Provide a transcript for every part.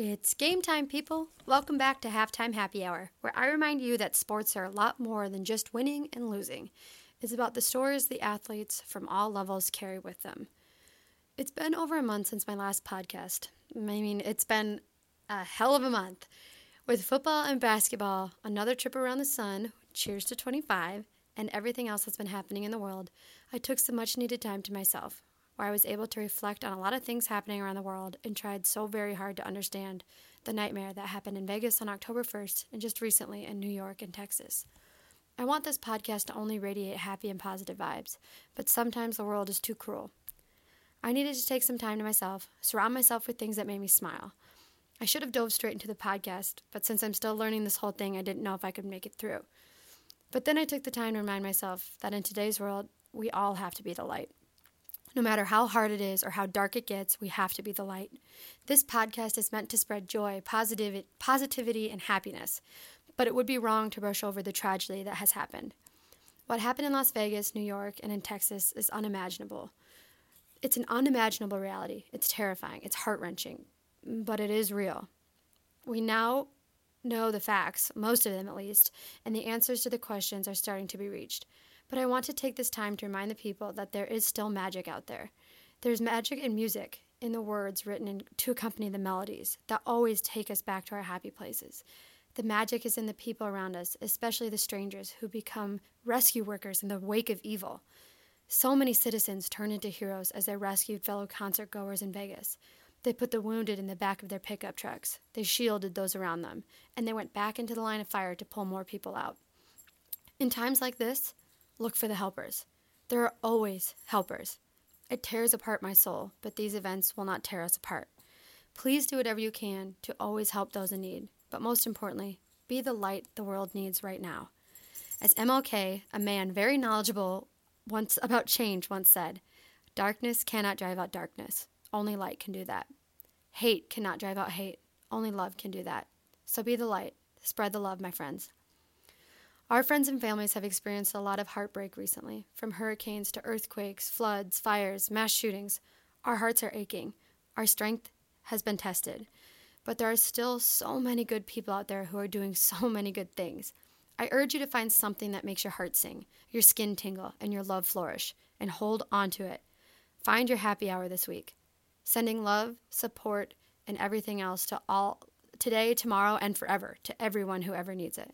It's game time, people. Welcome back to Halftime Happy Hour, where I remind you that sports are a lot more than just winning and losing. It's about the stories the athletes from all levels carry with them. It's been over a month since my last podcast. I mean, it's been a hell of a month. With football and basketball, another trip around the sun, cheers to 25, and everything else that's been happening in the world, I took some much needed time to myself where I was able to reflect on a lot of things happening around the world and tried so very hard to understand the nightmare that happened in Vegas on October 1st and just recently in New York and Texas. I want this podcast to only radiate happy and positive vibes, but sometimes the world is too cruel. I needed to take some time to myself, surround myself with things that made me smile. I should have dove straight into the podcast, but since I'm still learning this whole thing, I didn't know if I could make it through. But then I took the time to remind myself that in today's world, we all have to be the light. No matter how hard it is or how dark it gets, we have to be the light. This podcast is meant to spread joy, positivity, and happiness, but it would be wrong to brush over the tragedy that has happened. What happened in Las Vegas, New York, and in Texas is unimaginable. It's an unimaginable reality. It's terrifying. It's heart wrenching, but it is real. We now know the facts, most of them at least, and the answers to the questions are starting to be reached. But I want to take this time to remind the people that there is still magic out there. There's magic in music, in the words written in, to accompany the melodies that always take us back to our happy places. The magic is in the people around us, especially the strangers who become rescue workers in the wake of evil. So many citizens turn into heroes as they rescued fellow concert goers in Vegas. They put the wounded in the back of their pickup trucks. They shielded those around them, and they went back into the line of fire to pull more people out. In times like this, Look for the helpers. There are always helpers. It tears apart my soul, but these events will not tear us apart. Please do whatever you can to always help those in need, but most importantly, be the light the world needs right now. As MLK, a man very knowledgeable once about change, once said, Darkness cannot drive out darkness. Only light can do that. Hate cannot drive out hate. Only love can do that. So be the light. Spread the love, my friends. Our friends and families have experienced a lot of heartbreak recently, from hurricanes to earthquakes, floods, fires, mass shootings. Our hearts are aching. Our strength has been tested. But there are still so many good people out there who are doing so many good things. I urge you to find something that makes your heart sing, your skin tingle, and your love flourish, and hold on to it. Find your happy hour this week. Sending love, support, and everything else to all today, tomorrow, and forever to everyone who ever needs it.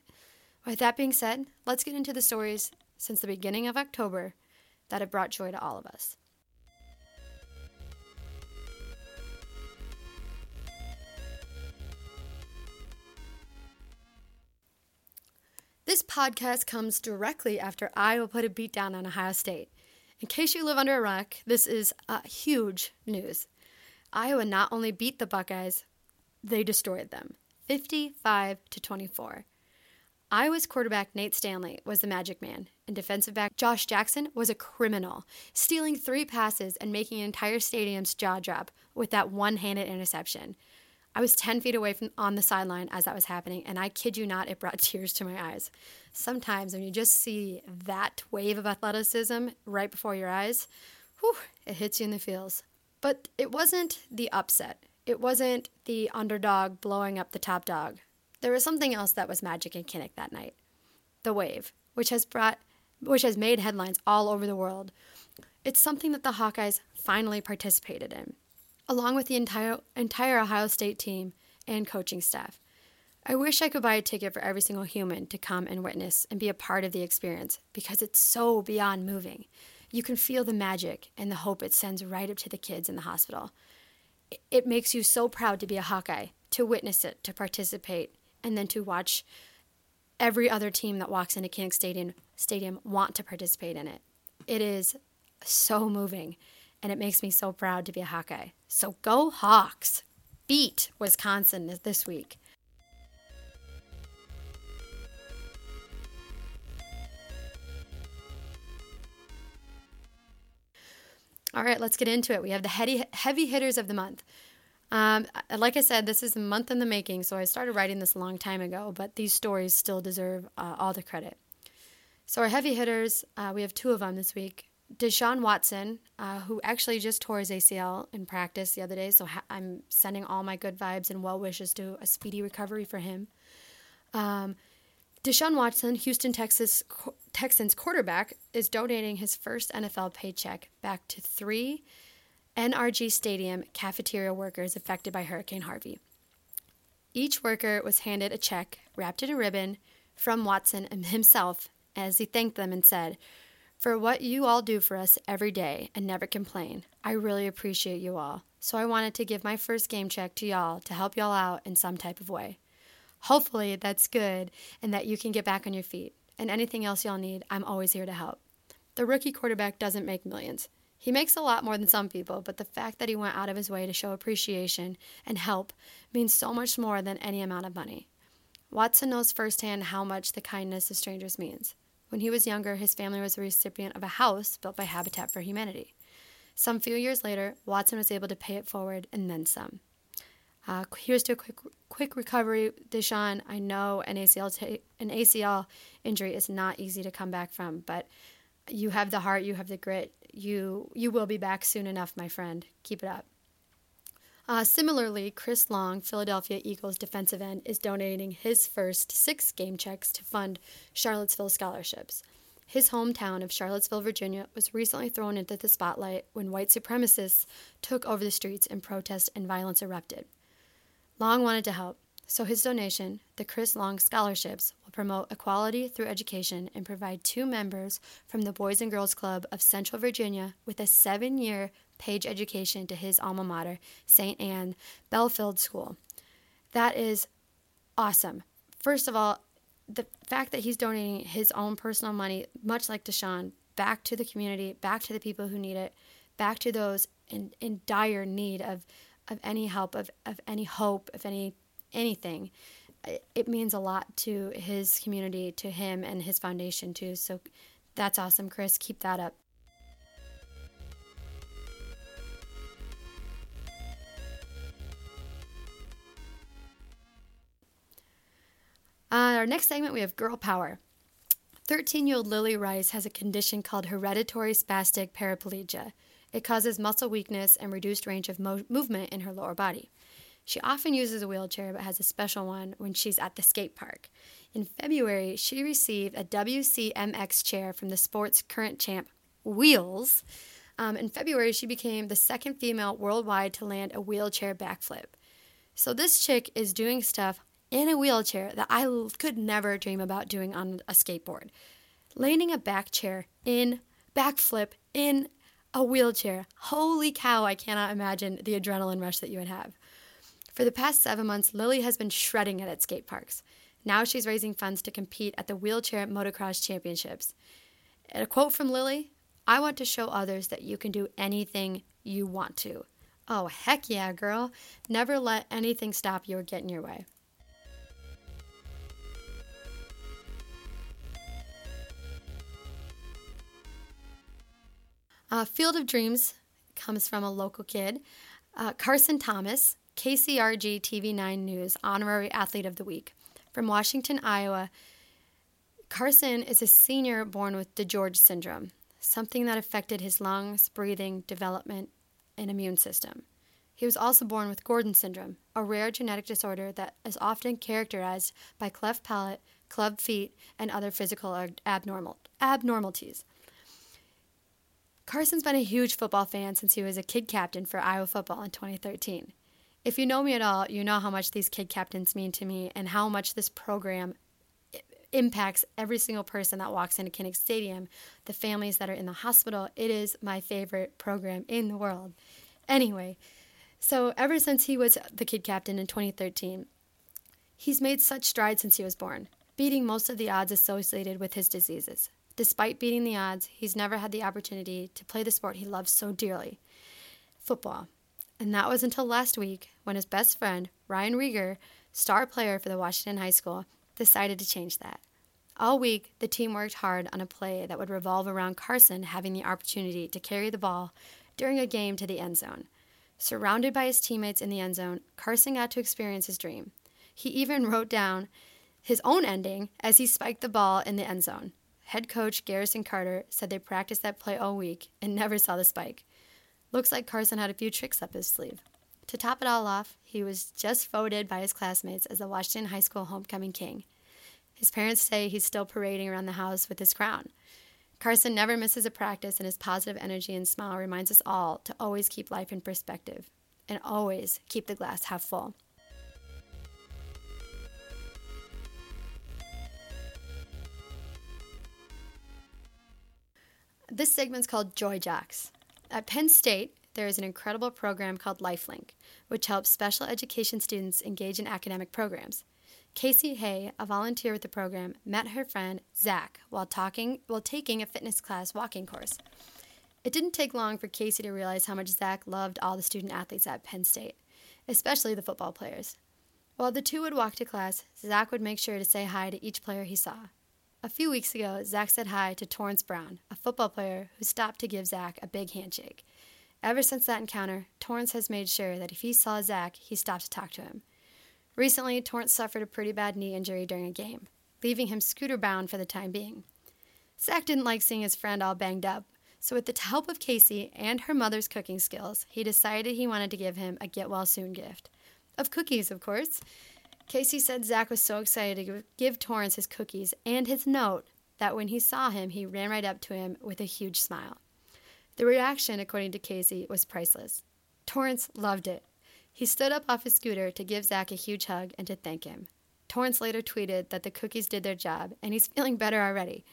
With that being said, let's get into the stories since the beginning of October that have brought joy to all of us. This podcast comes directly after Iowa put a beat down on Ohio State. In case you live under a rock, this is uh, huge news. Iowa not only beat the Buckeyes, they destroyed them 55 to 24. Iowa's quarterback Nate Stanley was the magic man, and defensive back Josh Jackson was a criminal, stealing three passes and making an entire stadium's jaw drop with that one handed interception. I was 10 feet away from on the sideline as that was happening, and I kid you not, it brought tears to my eyes. Sometimes when you just see that wave of athleticism right before your eyes, whew, it hits you in the feels. But it wasn't the upset. It wasn't the underdog blowing up the top dog. There was something else that was magic in Kinnick that night. The wave, which has brought which has made headlines all over the world. It's something that the Hawkeyes finally participated in, along with the entire entire Ohio State team and coaching staff. I wish I could buy a ticket for every single human to come and witness and be a part of the experience because it's so beyond moving. You can feel the magic and the hope it sends right up to the kids in the hospital. It makes you so proud to be a Hawkeye, to witness it, to participate, and then to watch every other team that walks into Kinnick Stadium stadium want to participate in it. It is so moving and it makes me so proud to be a Hawkeye. So go Hawks. Beat Wisconsin this week. All right, let's get into it. We have the heavy, heavy hitters of the month. Um, like I said, this is a month in the making, so I started writing this a long time ago, but these stories still deserve uh, all the credit. So, our heavy hitters, uh, we have two of them this week. Deshaun Watson, uh, who actually just tore his ACL in practice the other day, so ha- I'm sending all my good vibes and well wishes to a speedy recovery for him. Um, Deshaun Watson, Houston, Texas Texans quarterback, is donating his first NFL paycheck back to three NRG Stadium cafeteria workers affected by Hurricane Harvey. Each worker was handed a check wrapped in a ribbon from Watson himself as he thanked them and said, For what you all do for us every day and never complain, I really appreciate you all. So I wanted to give my first game check to y'all to help y'all out in some type of way. Hopefully that's good and that you can get back on your feet. And anything else y'all need, I'm always here to help. The rookie quarterback doesn't make millions. He makes a lot more than some people, but the fact that he went out of his way to show appreciation and help means so much more than any amount of money. Watson knows firsthand how much the kindness of strangers means. When he was younger, his family was the recipient of a house built by Habitat for Humanity. Some few years later, Watson was able to pay it forward and then some. Uh, here's to a quick, quick recovery, Deshaun. I know an ACL, t- an ACL injury is not easy to come back from, but you have the heart, you have the grit. You you will be back soon enough, my friend. Keep it up. Uh, similarly, Chris Long, Philadelphia Eagles defensive end, is donating his first six game checks to fund Charlottesville scholarships. His hometown of Charlottesville, Virginia, was recently thrown into the spotlight when white supremacists took over the streets and protest and violence erupted. Long wanted to help, so his donation, the Chris Long Scholarships, will promote equality through education and provide two members from the Boys and Girls Club of Central Virginia with a seven year page education to his alma mater, St. Anne Belfield School. That is awesome. First of all, the fact that he's donating his own personal money, much like Deshaun, back to the community, back to the people who need it, back to those in, in dire need of, of any help, of, of any hope, of any anything, it means a lot to his community, to him, and his foundation too. So that's awesome, Chris. Keep that up. Uh, our next segment, we have Girl Power. 13 year old Lily Rice has a condition called hereditary spastic paraplegia. It causes muscle weakness and reduced range of mo- movement in her lower body. She often uses a wheelchair but has a special one when she's at the skate park. In February, she received a WCMX chair from the sport's current champ, Wheelz. Um, in February, she became the second female worldwide to land a wheelchair backflip. So this chick is doing stuff in a wheelchair that I could never dream about doing on a skateboard. Landing a back chair in backflip in a wheelchair. Holy cow, I cannot imagine the adrenaline rush that you would have. For the past seven months, Lily has been shredding it at skate parks. Now she's raising funds to compete at the Wheelchair Motocross Championships. And a quote from Lily I want to show others that you can do anything you want to. Oh, heck yeah, girl. Never let anything stop you or get in your way. Uh, Field of Dreams comes from a local kid. Uh, Carson Thomas KCRG TV9 News Honorary Athlete of the Week. From Washington, Iowa, Carson is a senior born with DiGeorge syndrome, something that affected his lungs, breathing, development, and immune system. He was also born with Gordon syndrome, a rare genetic disorder that is often characterized by cleft palate, club feet, and other physical abnormal, abnormalities. Carson's been a huge football fan since he was a kid captain for Iowa football in 2013. If you know me at all, you know how much these kid captains mean to me and how much this program impacts every single person that walks into Kinnick Stadium, the families that are in the hospital. It is my favorite program in the world. Anyway, so ever since he was the kid captain in 2013, he's made such strides since he was born, beating most of the odds associated with his diseases. Despite beating the odds, he's never had the opportunity to play the sport he loves so dearly football. And that was until last week when his best friend, Ryan Rieger, star player for the Washington High School, decided to change that. All week, the team worked hard on a play that would revolve around Carson having the opportunity to carry the ball during a game to the end zone. Surrounded by his teammates in the end zone, Carson got to experience his dream. He even wrote down his own ending as he spiked the ball in the end zone. head coach Garrison Carter said they practiced that play all week and never saw the spike. Looks like Carson had a few tricks up his sleeve. To top it all off, he was just voted by his classmates as the Washington High School homecoming king. His parents say he's still parading around the house with his crown. Carson never misses a practice, and his positive energy and smile reminds us all to always keep life in perspective and always keep the glass half full. This segment's called Joy Jocks. At Penn State, there is an incredible program called LifeLink, which helps special education students engage in academic programs. Casey Hay, a volunteer with the program, met her friend Zach while talking while taking a fitness class walking course. It didn't take long for Casey to realize how much Zach loved all the student athletes at Penn State, especially the football players. While the two would walk to class, Zach would make sure to say hi to each player he saw. A few weeks ago, Zach said hi to Torrence Brown, a football player who stopped to give Zach a big handshake. Ever since that encounter, Torrence has made sure that if he saw Zach, he stopped to talk to him. Recently, Torrence suffered a pretty bad knee injury during a game, leaving him scooter bound for the time being. Zach didn't like seeing his friend all banged up, so with the help of Casey and her mother's cooking skills, he decided he wanted to give him a get well soon gift. Of cookies, of course. Casey said Zach was so excited to give Torrence his cookies and his note that when he saw him, he ran right up to him with a huge smile. The reaction, according to Casey, was priceless. Torrence loved it. He stood up off his scooter to give Zach a huge hug and to thank him. Torrence later tweeted that the cookies did their job and he's feeling better already.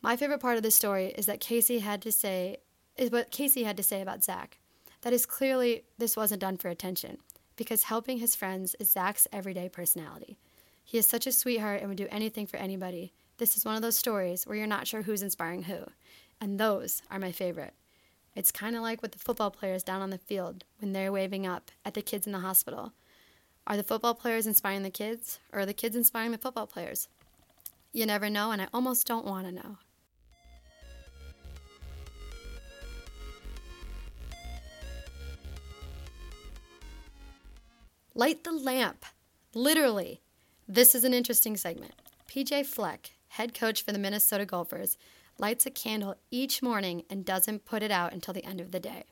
My favorite part of the story is that Casey had to say is what Casey had to say about Zach. That is clearly this wasn't done for attention because helping his friends is Zach's everyday personality. He is such a sweetheart and would do anything for anybody. This is one of those stories where you're not sure who's inspiring who, and those are my favorite. It's kind of like with the football players down on the field when they're waving up at the kids in the hospital. Are the football players inspiring the kids, or are the kids inspiring the football players? You never know, and I almost don't want to know. Light the lamp. Literally. This is an interesting segment. PJ Fleck, head coach for the Minnesota Gophers, lights a candle each morning and doesn't put it out until the end of the day.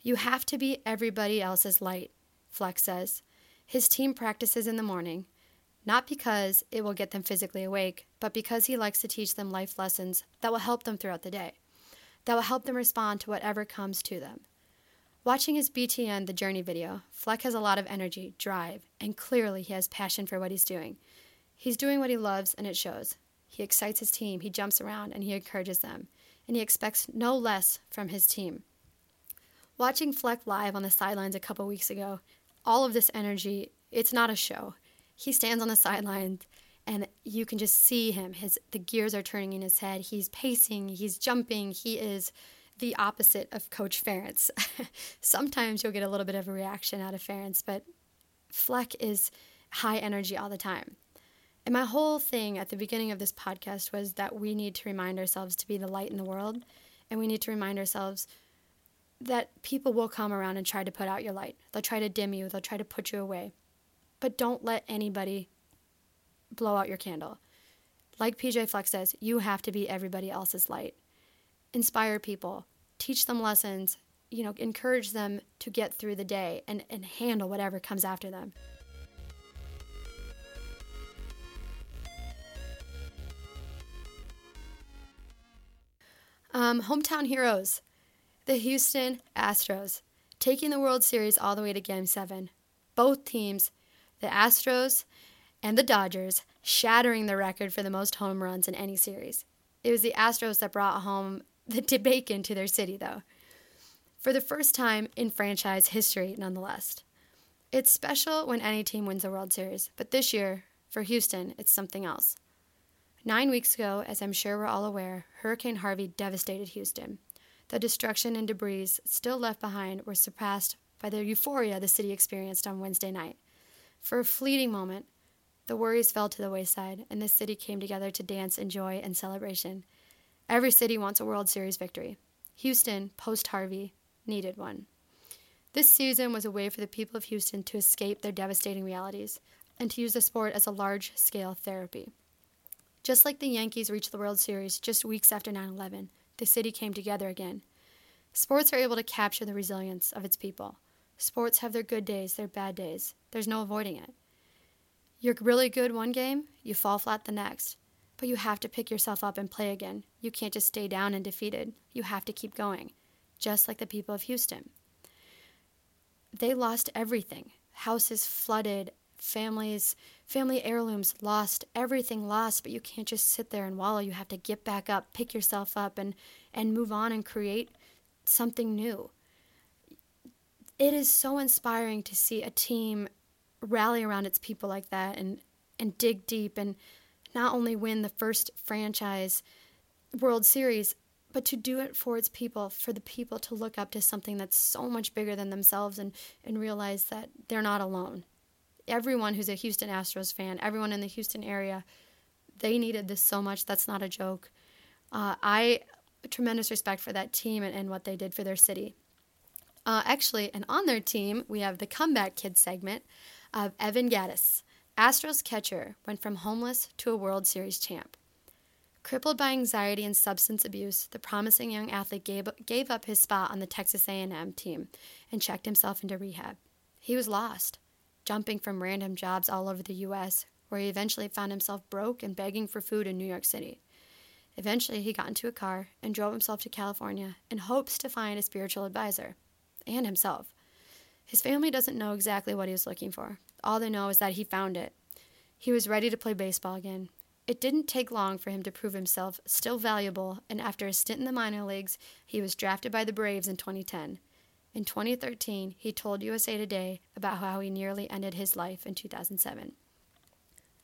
You have to be everybody else's light, Fleck says. His team practices in the morning, not because it will get them physically awake, but because he likes to teach them life lessons that will help them throughout the day, that will help them respond to whatever comes to them. Watching his BTN The Journey video, Fleck has a lot of energy, drive, and clearly he has passion for what he's doing. He's doing what he loves, and it shows. He excites his team, he jumps around, and he encourages them, and he expects no less from his team. Watching Fleck live on the sidelines a couple weeks ago, all of this energy, it's not a show. He stands on the sidelines and you can just see him. His the gears are turning in his head. He's pacing, he's jumping, he is the opposite of Coach Ferentz. Sometimes you'll get a little bit of a reaction out of Ferentz, but Fleck is high energy all the time. And my whole thing at the beginning of this podcast was that we need to remind ourselves to be the light in the world, and we need to remind ourselves that people will come around and try to put out your light. They'll try to dim you, they'll try to put you away. But don't let anybody blow out your candle. Like PJ Fleck says, you have to be everybody else's light. Inspire people, teach them lessons, you know, encourage them to get through the day and, and handle whatever comes after them. Um, hometown heroes, the Houston Astros, taking the World Series all the way to Game 7. Both teams, the Astros and the Dodgers, shattering the record for the most home runs in any series. It was the Astros that brought home the bacon to their city, though, for the first time in franchise history, nonetheless. It's special when any team wins the World Series, but this year, for Houston, it's something else. Nine weeks ago, as I'm sure we're all aware, Hurricane Harvey devastated Houston. The destruction and debris still left behind were surpassed by the euphoria the city experienced on Wednesday night. For a fleeting moment, the worries fell to the wayside, and the city came together to dance in joy and celebration. Every city wants a World Series victory. Houston, post Harvey, needed one. This season was a way for the people of Houston to escape their devastating realities and to use the sport as a large scale therapy. Just like the Yankees reached the World Series just weeks after 9 11, the city came together again. Sports are able to capture the resilience of its people. Sports have their good days, their bad days. There's no avoiding it. You're really good one game, you fall flat the next. But you have to pick yourself up and play again. You can't just stay down and defeated. You have to keep going, just like the people of Houston. They lost everything houses flooded, families, family heirlooms lost, everything lost, but you can't just sit there and wallow. You have to get back up, pick yourself up, and, and move on and create something new. It is so inspiring to see a team rally around its people like that and, and dig deep and not only win the first franchise World Series, but to do it for its people, for the people to look up to something that's so much bigger than themselves and, and realize that they're not alone. Everyone who's a Houston Astros fan, everyone in the Houston area, they needed this so much. That's not a joke. Uh, I tremendous respect for that team and, and what they did for their city. Uh, actually, and on their team, we have the comeback kid segment of Evan Gattis. Astros catcher went from homeless to a World Series champ. Crippled by anxiety and substance abuse, the promising young athlete gave, gave up his spot on the Texas A&M team and checked himself into rehab. He was lost, jumping from random jobs all over the U.S., where he eventually found himself broke and begging for food in New York City. Eventually, he got into a car and drove himself to California in hopes to find a spiritual advisor and himself. His family doesn't know exactly what he was looking for. All they know is that he found it. He was ready to play baseball again. It didn't take long for him to prove himself still valuable, and after a stint in the minor leagues, he was drafted by the Braves in 2010. In 2013, he told USA Today about how he nearly ended his life in 2007.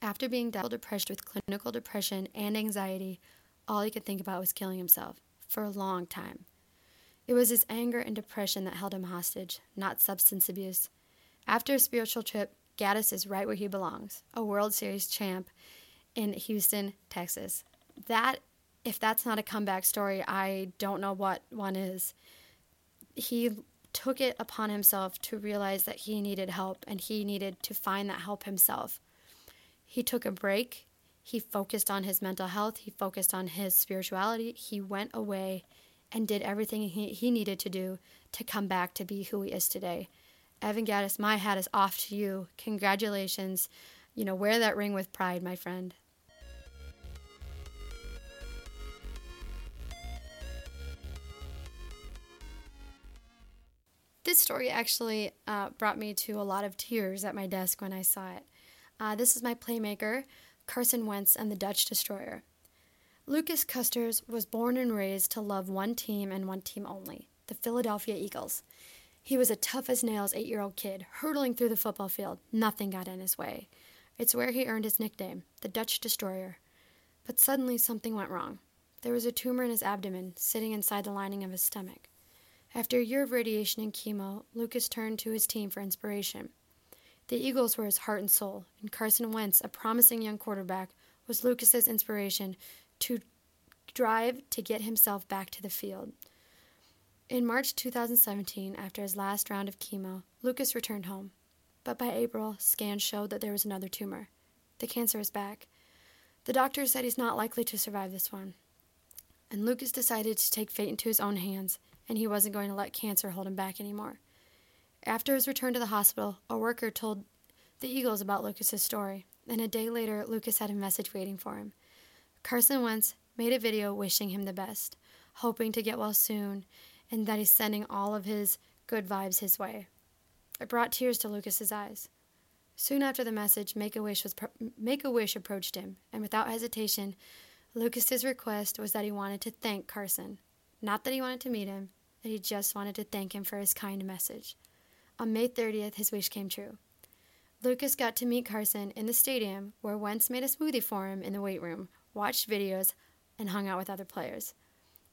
After being depressed with clinical depression and anxiety, all he could think about was killing himself for a long time. It was his anger and depression that held him hostage, not substance abuse. After a spiritual trip, Gattis is right where he belongs, a World Series champ in Houston, Texas. That, if that's not a comeback story, I don't know what one is. He took it upon himself to realize that he needed help and he needed to find that help himself. He took a break he focused on his mental health, he focused on his spirituality, he went away and did everything he, he needed to do to come back to be who he is today. Evan Gattis, my hat is off to you. Congratulations. You know, wear that ring with pride, my friend. This story actually uh, brought me to a lot of tears at my desk when I saw it. Uh, this is my playmaker Carson Wentz and the Dutch Destroyer. Lucas Kusters was born and raised to love one team and one team only the Philadelphia Eagles. He was a tough as nails eight year old kid, hurtling through the football field. Nothing got in his way. It's where he earned his nickname, the Dutch Destroyer. But suddenly something went wrong. There was a tumor in his abdomen, sitting inside the lining of his stomach. After a year of radiation and chemo, Lucas turned to his team for inspiration. The Eagles were his heart and soul, and Carson Wentz, a promising young quarterback, was Lucas's inspiration to drive to get himself back to the field. In March 2017, after his last round of chemo, Lucas returned home. But by April, scans showed that there was another tumor. The cancer is back. The doctor said he's not likely to survive this one. And Lucas decided to take fate into his own hands, and he wasn't going to let cancer hold him back anymore. After his return to the hospital, a worker told the Eagles about Lucas's story, and a day later, Lucas had a message waiting for him. Carson Wentz made a video wishing him the best, hoping to get well soon, and that he's sending all of his good vibes his way. It brought tears to Lucas's eyes. Soon after the message, Make a Wish was Make a Wish approached him, and without hesitation, Lucas's request was that he wanted to thank Carson, not that he wanted to meet him, that he just wanted to thank him for his kind message. On May 30th, his wish came true. Lucas got to meet Carson in the stadium where Wentz made a smoothie for him in the weight room, watched videos, and hung out with other players.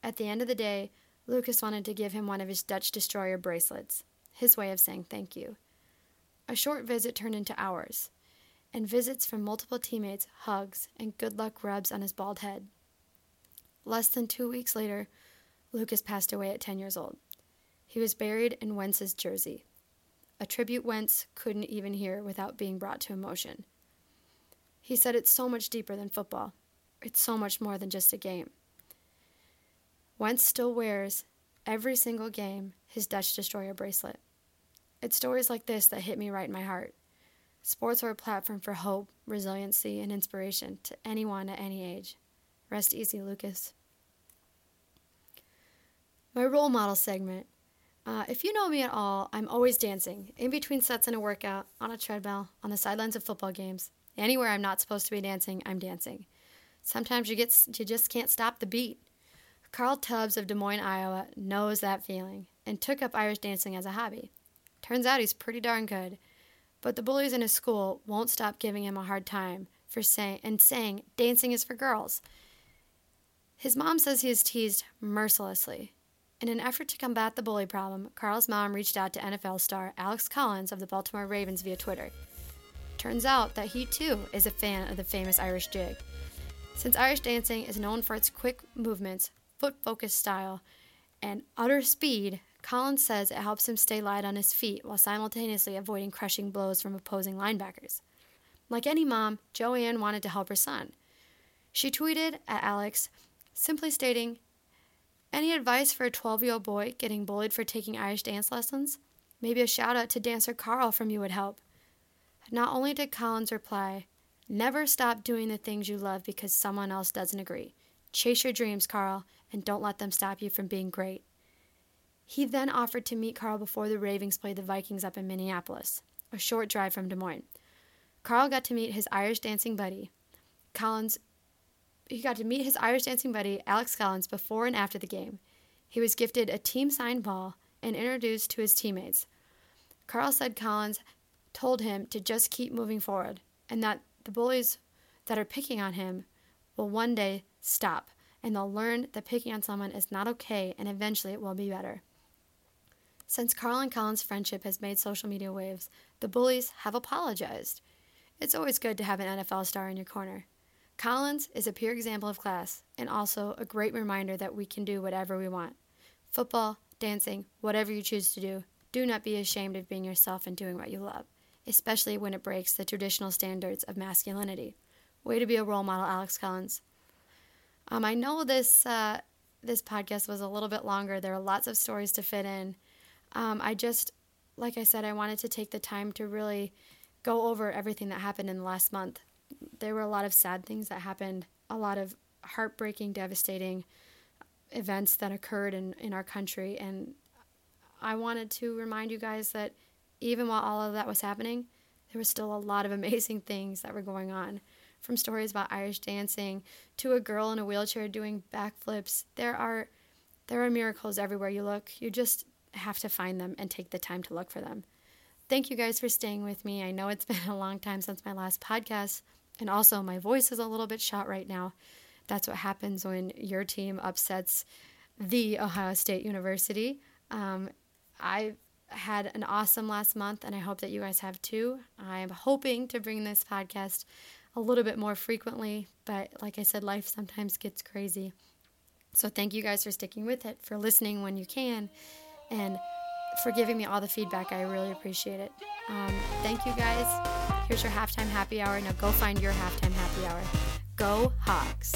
At the end of the day, Lucas wanted to give him one of his Dutch Destroyer bracelets, his way of saying thank you. A short visit turned into hours, and visits from multiple teammates, hugs, and good luck rubs on his bald head. Less than two weeks later, Lucas passed away at 10 years old. He was buried in Wentz's jersey a tribute Wentz couldn't even hear without being brought to emotion. He said it's so much deeper than football. It's so much more than just a game. Wentz still wears every single game his Dutch Destroyer bracelet. It's stories like this that hit me right in my heart. Sports are a platform for hope, resiliency, and inspiration to anyone at any age. Rest easy, Lucas. My role model segment. Uh, if you know me at all, I'm always dancing, in between sets in a workout, on a treadmill, on the sidelines of football games. Anywhere I'm not supposed to be dancing, I'm dancing. Sometimes you get you just can't stop the beat. Carl Tubbs of Des Moines, Iowa knows that feeling and took up Irish dancing as a hobby. Turns out he's pretty darn good, but the bullies in his school won't stop giving him a hard time for saying and saying dancing is for girls. His mom says he is teased mercilessly. In an effort to combat the bully problem, Carl's mom reached out to NFL star Alex Collins of the Baltimore Ravens via Twitter. Turns out that he too is a fan of the famous Irish jig. Since Irish dancing is known for its quick movements, foot focused style, and utter speed, Collins says it helps him stay light on his feet while simultaneously avoiding crushing blows from opposing linebackers. Like any mom, Joanne wanted to help her son. She tweeted at Alex, simply stating, Any advice for a 12 year old boy getting bullied for taking Irish dance lessons? Maybe a shout out to dancer Carl from you would help. Not only did Collins reply, Never stop doing the things you love because someone else doesn't agree. Chase your dreams, Carl, and don't let them stop you from being great. He then offered to meet Carl before the Ravens played the Vikings up in Minneapolis, a short drive from Des Moines. Carl got to meet his Irish dancing buddy, Collins. He got to meet his Irish dancing buddy, Alex Collins, before and after the game. He was gifted a team signed ball and introduced to his teammates. Carl said Collins told him to just keep moving forward and that the bullies that are picking on him will one day stop and they'll learn that picking on someone is not okay and eventually it will be better. Since Carl and Collins' friendship has made social media waves, the bullies have apologized. It's always good to have an NFL star in your corner. Collins is a pure example of class and also a great reminder that we can do whatever we want. Football, dancing, whatever you choose to do, do not be ashamed of being yourself and doing what you love especially when it breaks the traditional standards of masculinity. Way to be a role model, Alex Collins. Um, I know this uh, this podcast was a little bit longer. There are lots of stories to fit in. Um, I just, like I said, I wanted to take the time to really go over everything that happened in the last month. There were a lot of sad things that happened, a lot of heartbreaking, devastating events that occurred in, in our country. And I wanted to remind you guys that even while all of that was happening, there was still a lot of amazing things that were going on. From stories about Irish dancing to a girl in a wheelchair doing backflips, there are there are miracles everywhere you look. You just have to find them and take the time to look for them. Thank you guys for staying with me. I know it's been a long time since my last podcast, and also my voice is a little bit shot right now. That's what happens when your team upsets the Ohio State University. Um, I had an awesome last month, and I hope that you guys have too. I'm hoping to bring this podcast a little bit more frequently, but like I said, life sometimes gets crazy. So thank you guys for sticking with it, for listening when you can, and for giving me all the feedback. I really appreciate it. Um, thank you guys. Here's your halftime happy hour. Now go find your halftime happy hour. Go Hawks.